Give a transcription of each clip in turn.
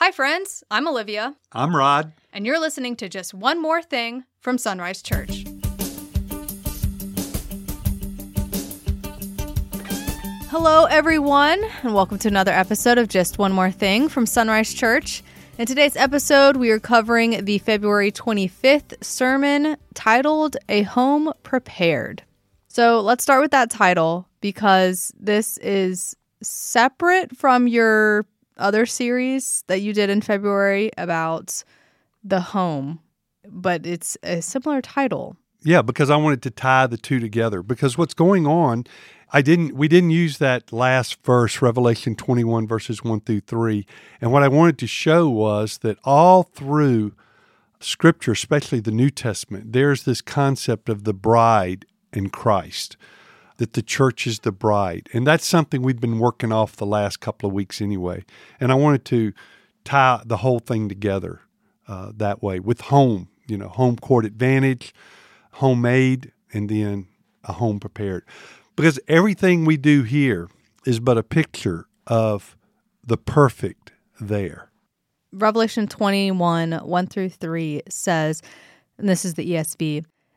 Hi, friends. I'm Olivia, I'm Rod. and you're listening to Just One More Thing from Sunrise Church. Hello, everyone, and welcome to another episode of Just One More Thing from Sunrise Church. In today's episode, we are covering the February 25th sermon titled A Home Prepared. So let's start with that title because this is separate from your other series that you did in February about the home, but it's a similar title. Yeah, because I wanted to tie the two together. Because what's going on, I didn't we didn't use that last verse, Revelation 21, verses 1 through 3. And what I wanted to show was that all through scripture, especially the New Testament, there's this concept of the bride in Christ. That the church is the bride. And that's something we've been working off the last couple of weeks anyway. And I wanted to tie the whole thing together uh, that way with home, you know, home court advantage, homemade, and then a home prepared. Because everything we do here is but a picture of the perfect there. Revelation 21, 1 through 3 says, and this is the ESV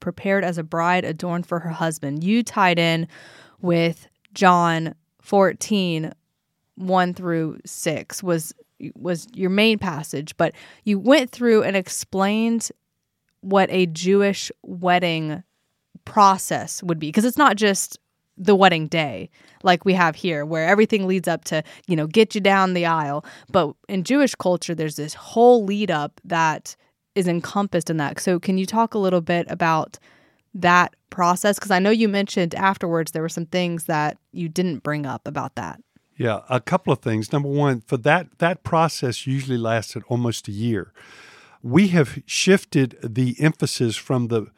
prepared as a bride adorned for her husband, you tied in with John 14, 1 through 6 was was your main passage, but you went through and explained what a Jewish wedding process would be because it's not just the wedding day like we have here where everything leads up to you know get you down the aisle. But in jewish culture there's this whole lead up that is encompassed in that so can you talk a little bit about that process because i know you mentioned afterwards there were some things that you didn't bring up about that Yeah, a couple of things. Number one, for that that process usually lasted almost a year. We have shifted the emphasis from the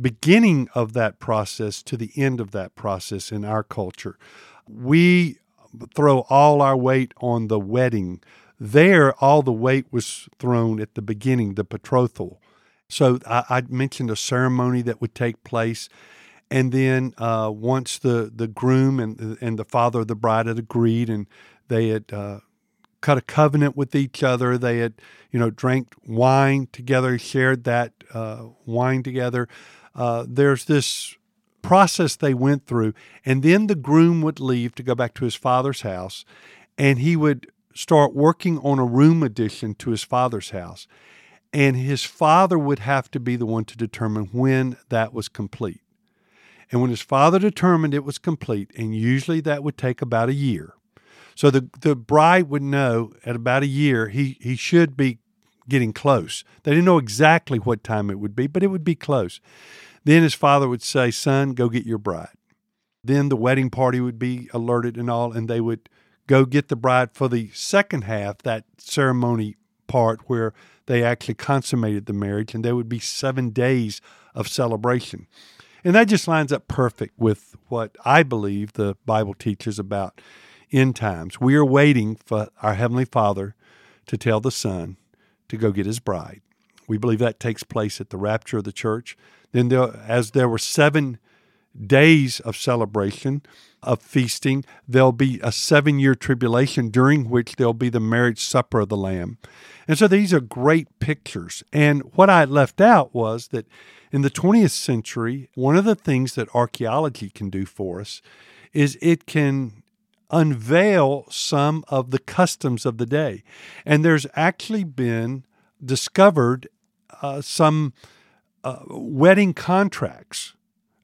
beginning of that process to the end of that process in our culture. We throw all our weight on the wedding. There, all the weight was thrown at the beginning, the betrothal. So I, I mentioned a ceremony that would take place, and then uh, once the the groom and and the father of the bride had agreed, and they had uh, cut a covenant with each other, they had you know drank wine together, shared that uh, wine together. Uh, there's this process they went through, and then the groom would leave to go back to his father's house, and he would start working on a room addition to his father's house. And his father would have to be the one to determine when that was complete. And when his father determined it was complete, and usually that would take about a year. So the, the bride would know at about a year he, he should be getting close. They didn't know exactly what time it would be, but it would be close. Then his father would say, Son, go get your bride. Then the wedding party would be alerted and all, and they would go get the bride for the second half, that ceremony part where they actually consummated the marriage, and there would be seven days of celebration. And that just lines up perfect with what I believe the Bible teaches about end times. We are waiting for our Heavenly Father to tell the Son to go get his bride. We believe that takes place at the rapture of the church. Then, there, as there were seven days of celebration, of feasting, there'll be a seven year tribulation during which there'll be the marriage supper of the Lamb. And so these are great pictures. And what I left out was that in the 20th century, one of the things that archaeology can do for us is it can unveil some of the customs of the day. And there's actually been discovered uh, some uh, wedding contracts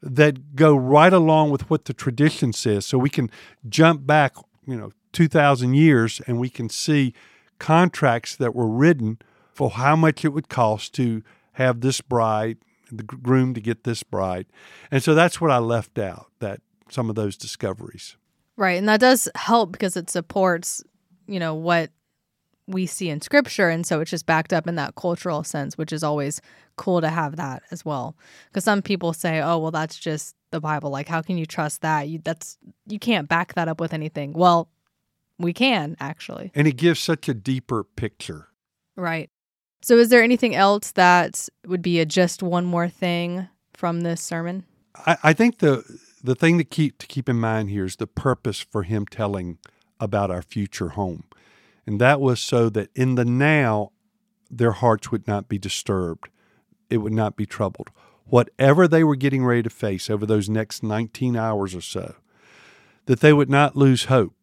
that go right along with what the tradition says. So we can jump back, you know, 2,000 years and we can see contracts that were written for how much it would cost to have this bride, the groom to get this bride. And so that's what I left out, that some of those discoveries. Right. And that does help because it supports, you know, what we see in scripture. And so it's just backed up in that cultural sense, which is always cool to have that as well. Because some people say, oh, well, that's just the Bible. Like, how can you trust that? You, that's, you can't back that up with anything. Well, we can actually. And it gives such a deeper picture. Right. So, is there anything else that would be a just one more thing from this sermon? I, I think the the thing to keep to keep in mind here is the purpose for him telling about our future home. And that was so that in the now their hearts would not be disturbed. It would not be troubled. Whatever they were getting ready to face over those next 19 hours or so, that they would not lose hope.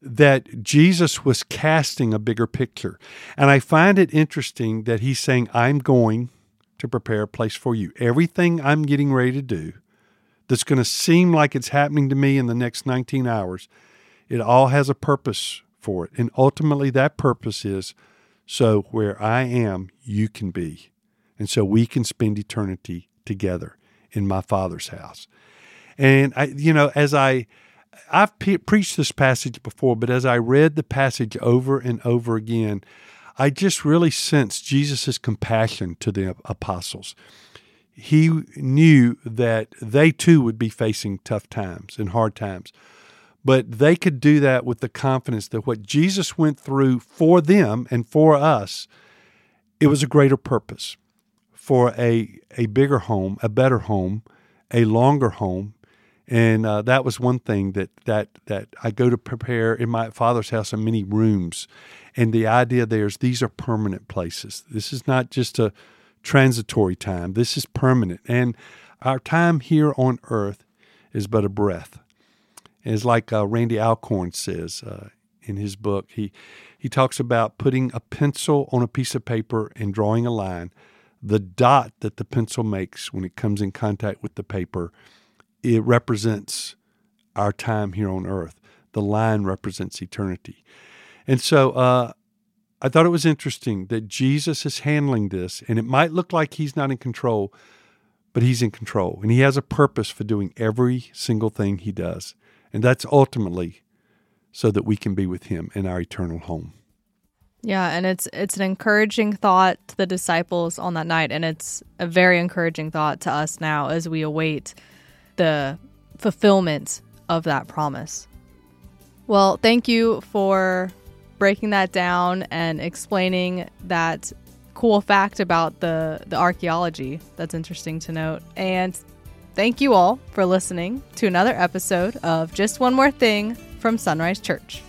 That Jesus was casting a bigger picture. And I find it interesting that he's saying, I'm going to prepare a place for you. Everything I'm getting ready to do that's going to seem like it's happening to me in the next 19 hours, it all has a purpose for it. And ultimately, that purpose is so where I am, you can be. And so we can spend eternity together in my Father's house. And I, you know, as I, I've pe- preached this passage before, but as I read the passage over and over again, I just really sensed Jesus' compassion to the apostles he knew that they too would be facing tough times and hard times. But they could do that with the confidence that what Jesus went through for them and for us, it was a greater purpose for a, a bigger home, a better home, a longer home. And uh, that was one thing that, that, that I go to prepare in my father's house in many rooms. And the idea there is these are permanent places. This is not just a, transitory time. This is permanent. And our time here on earth is but a breath. It's like uh, Randy Alcorn says uh, in his book. He, he talks about putting a pencil on a piece of paper and drawing a line. The dot that the pencil makes when it comes in contact with the paper, it represents our time here on earth. The line represents eternity. And so uh, I thought it was interesting that Jesus is handling this, and it might look like he's not in control, but he's in control, and he has a purpose for doing every single thing he does. And that's ultimately so that we can be with him in our eternal home. Yeah, and it's it's an encouraging thought to the disciples on that night and it's a very encouraging thought to us now as we await the fulfillment of that promise. Well, thank you for breaking that down and explaining that cool fact about the, the archaeology. That's interesting to note. And thank you all for listening to another episode of Just One More Thing from Sunrise Church.